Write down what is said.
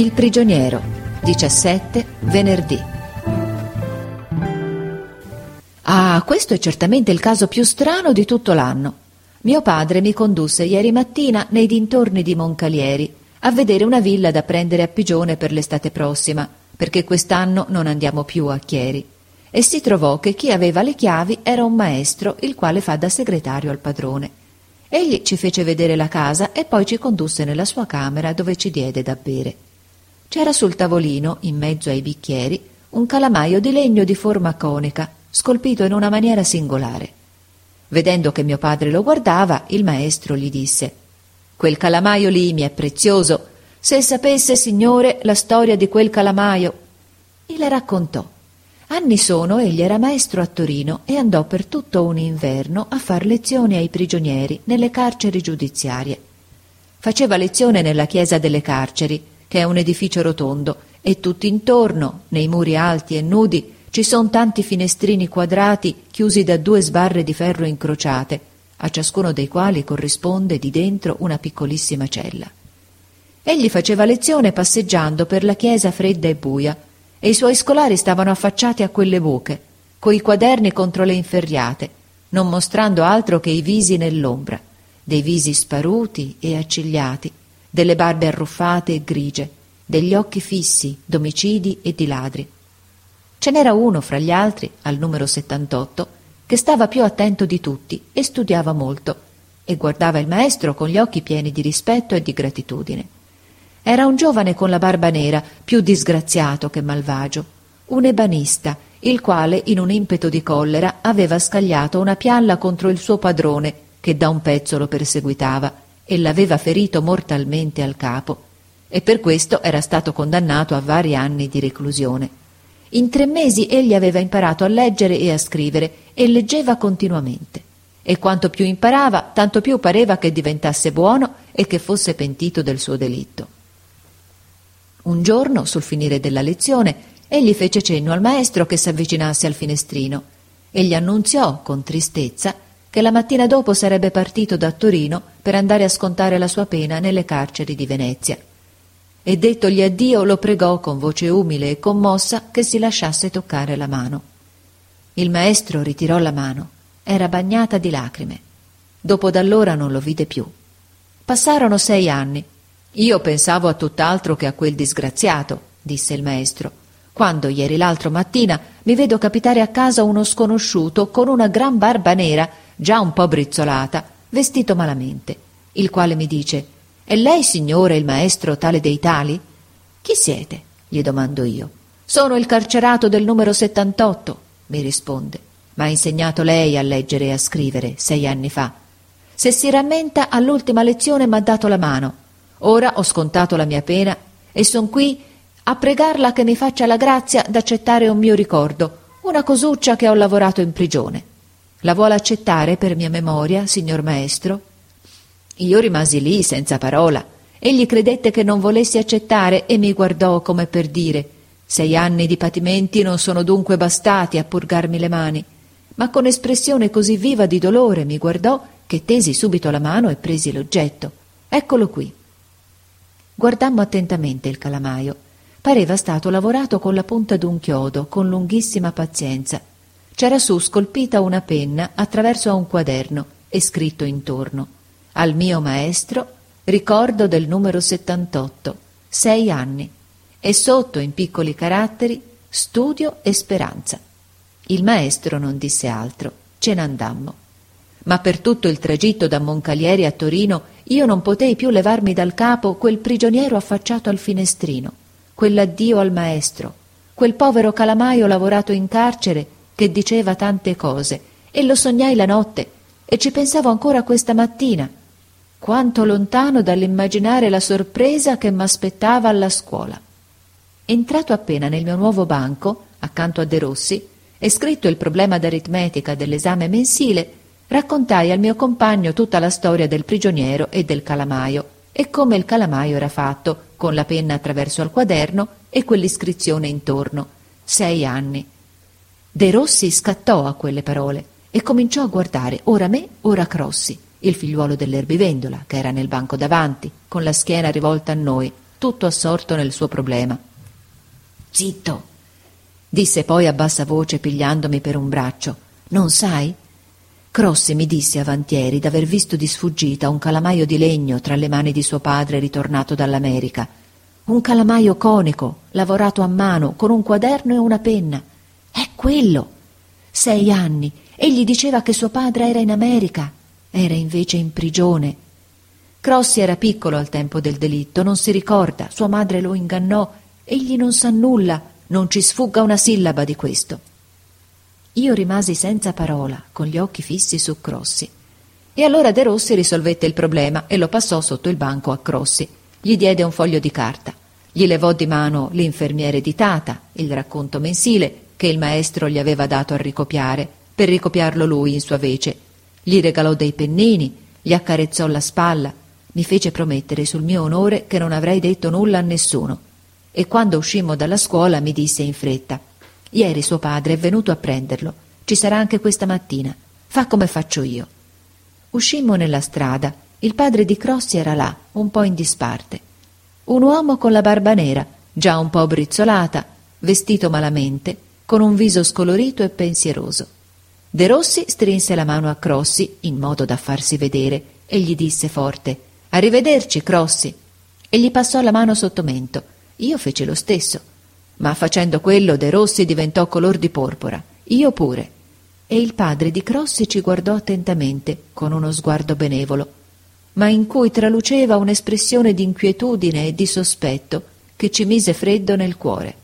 Il prigioniero, 17, venerdì. Ah, questo è certamente il caso più strano di tutto l'anno. Mio padre mi condusse ieri mattina nei dintorni di Moncalieri a vedere una villa da prendere a pigione per l'estate prossima, perché quest'anno non andiamo più a Chieri. E si trovò che chi aveva le chiavi era un maestro, il quale fa da segretario al padrone. Egli ci fece vedere la casa e poi ci condusse nella sua camera dove ci diede da bere. C'era sul tavolino, in mezzo ai bicchieri, un calamaio di legno di forma conica, scolpito in una maniera singolare. Vedendo che mio padre lo guardava, il maestro gli disse Quel calamaio lì mi è prezioso. Se sapesse, signore, la storia di quel calamaio. E le raccontò. Anni sono egli era maestro a Torino e andò per tutto un inverno a far lezioni ai prigionieri nelle carceri giudiziarie. Faceva lezione nella chiesa delle carceri che è un edificio rotondo, e tutt'intorno, nei muri alti e nudi, ci son tanti finestrini quadrati chiusi da due sbarre di ferro incrociate, a ciascuno dei quali corrisponde di dentro una piccolissima cella. Egli faceva lezione passeggiando per la chiesa fredda e buia, e i suoi scolari stavano affacciati a quelle buche, coi quaderni contro le inferriate, non mostrando altro che i visi nell'ombra, dei visi sparuti e accigliati, delle barbe arruffate e grigie, degli occhi fissi, d'omicidi e di ladri. Ce n'era uno fra gli altri, al numero 78, che stava più attento di tutti e studiava molto, e guardava il maestro con gli occhi pieni di rispetto e di gratitudine. Era un giovane con la barba nera, più disgraziato che malvagio, un ebanista, il quale, in un impeto di collera, aveva scagliato una pialla contro il suo padrone, che da un pezzo lo perseguitava, e l'aveva ferito mortalmente al capo e per questo era stato condannato a vari anni di reclusione. In tre mesi egli aveva imparato a leggere e a scrivere e leggeva continuamente. E quanto più imparava, tanto più pareva che diventasse buono e che fosse pentito del suo delitto. Un giorno, sul finire della lezione, egli fece cenno al maestro che s'avvicinasse al finestrino e gli annunziò con tristezza che la mattina dopo sarebbe partito da Torino per andare a scontare la sua pena nelle carceri di Venezia. E dettogli addio lo pregò con voce umile e commossa che si lasciasse toccare la mano. Il maestro ritirò la mano. Era bagnata di lacrime. Dopo d'allora non lo vide più. Passarono sei anni. Io pensavo a tutt'altro che a quel disgraziato, disse il maestro quando ieri l'altro mattina mi vedo capitare a casa uno sconosciuto con una gran barba nera già un po' brizzolata, vestito malamente, il quale mi dice «È lei, signore, il maestro tale dei tali?» «Chi siete?» gli domando io. «Sono il carcerato del numero 78», mi risponde. «M'ha insegnato lei a leggere e a scrivere sei anni fa. Se si rammenta, all'ultima lezione m'ha dato la mano. Ora ho scontato la mia pena e son qui a pregarla che mi faccia la grazia d'accettare un mio ricordo, una cosuccia che ho lavorato in prigione. La vuole accettare per mia memoria, signor maestro? Io rimasi lì senza parola. Egli credette che non volessi accettare e mi guardò come per dire sei anni di patimenti non sono dunque bastati a purgarmi le mani. Ma con espressione così viva di dolore mi guardò che tesi subito la mano e presi l'oggetto. Eccolo qui. Guardammo attentamente il calamaio. Pareva stato lavorato con la punta d'un chiodo, con lunghissima pazienza c'era su scolpita una penna attraverso a un quaderno e scritto intorno al mio maestro ricordo del numero 78, sei anni, e sotto in piccoli caratteri studio e speranza. Il maestro non disse altro, ce n'andammo. Ma per tutto il tragitto da Moncalieri a Torino io non potei più levarmi dal capo quel prigioniero affacciato al finestrino, quell'addio al maestro, quel povero calamaio lavorato in carcere che diceva tante cose, e lo sognai la notte, e ci pensavo ancora questa mattina. Quanto lontano dall'immaginare la sorpresa che m'aspettava alla scuola. Entrato appena nel mio nuovo banco, accanto a De Rossi, e scritto il problema d'aritmetica dell'esame mensile, raccontai al mio compagno tutta la storia del prigioniero e del calamaio, e come il calamaio era fatto, con la penna attraverso al quaderno e quell'iscrizione intorno. Sei anni. De Rossi scattò a quelle parole e cominciò a guardare ora me, ora Crossi, il figliuolo dell'erbivendola, che era nel banco davanti, con la schiena rivolta a noi, tutto assorto nel suo problema. Zitto, disse poi a bassa voce pigliandomi per un braccio. Non sai? Crossi mi disse avantieri d'aver visto di sfuggita un calamaio di legno tra le mani di suo padre ritornato dall'America. Un calamaio conico, lavorato a mano, con un quaderno e una penna. Quello. Sei anni. Egli diceva che suo padre era in America. Era invece in prigione. Crossi era piccolo al tempo del delitto, non si ricorda, sua madre lo ingannò. Egli non sa nulla, non ci sfugga una sillaba di questo. Io rimasi senza parola, con gli occhi fissi su Crossi. E allora De Rossi risolvette il problema e lo passò sotto il banco a Crossi. Gli diede un foglio di carta. Gli levò di mano l'infermiera editata, il racconto mensile che il maestro gli aveva dato a ricopiare, per ricopiarlo lui in sua vece. Gli regalò dei pennini, gli accarezzò la spalla, mi fece promettere sul mio onore che non avrei detto nulla a nessuno. E quando uscimmo dalla scuola mi disse in fretta Ieri suo padre è venuto a prenderlo. Ci sarà anche questa mattina. Fa come faccio io. Uscimmo nella strada. Il padre di Crossi era là, un po' in disparte. Un uomo con la barba nera, già un po' brizzolata, vestito malamente, con un viso scolorito e pensieroso. De Rossi strinse la mano a Crossi in modo da farsi vedere e gli disse forte Arrivederci, Crossi. E gli passò la mano sotto mento. Io feci lo stesso ma facendo quello De Rossi diventò color di porpora, io pure. E il padre di Crossi ci guardò attentamente, con uno sguardo benevolo, ma in cui traluceva un'espressione di inquietudine e di sospetto che ci mise freddo nel cuore.